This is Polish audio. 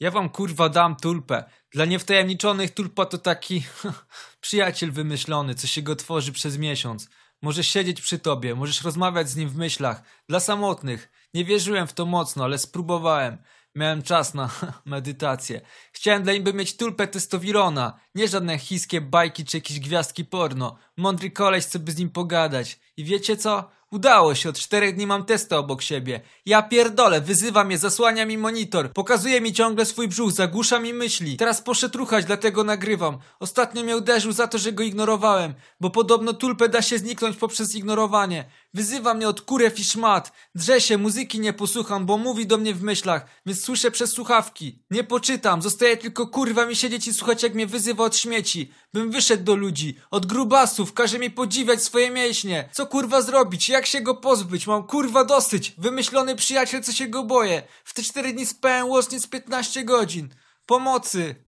Ja wam kurwa dam tulpę. Dla niewtajemniczonych tulpa to taki przyjaciel wymyślony, co się go tworzy przez miesiąc. Możesz siedzieć przy tobie, możesz rozmawiać z nim w myślach. Dla samotnych. Nie wierzyłem w to mocno, ale spróbowałem. Miałem czas na medytację. Chciałem dla niby mieć tulpę testowirona. Nie żadne chińskie bajki czy jakieś gwiazdki porno. Mądry koleś, co by z nim pogadać. I wiecie co? Udało się, od czterech dni mam testa obok siebie. Ja pierdolę, wyzywa mnie, zasłania mi monitor, pokazuje mi ciągle swój brzuch, zagłusza mi myśli. Teraz poszedł ruchać, dlatego nagrywam. Ostatnio mnie uderzył za to, że go ignorowałem, bo podobno tulpę da się zniknąć poprzez ignorowanie. Wyzywa mnie od kurew i szmat. Drze się, muzyki nie posłucham, bo mówi do mnie w myślach, więc słyszę przez słuchawki. Nie poczytam, zostaje tylko kurwa mi siedzieć i słuchać jak mnie wyzywa od śmieci. Bym wyszedł do ludzi, od grubasów, każe mi podziwiać swoje mięśnie. Co kurwa zrobić? Jak się go pozbyć? Mam kurwa dosyć. Wymyślony przyjaciel, co się go boję. W te cztery dni spałem łącznie z 15 godzin. Pomocy!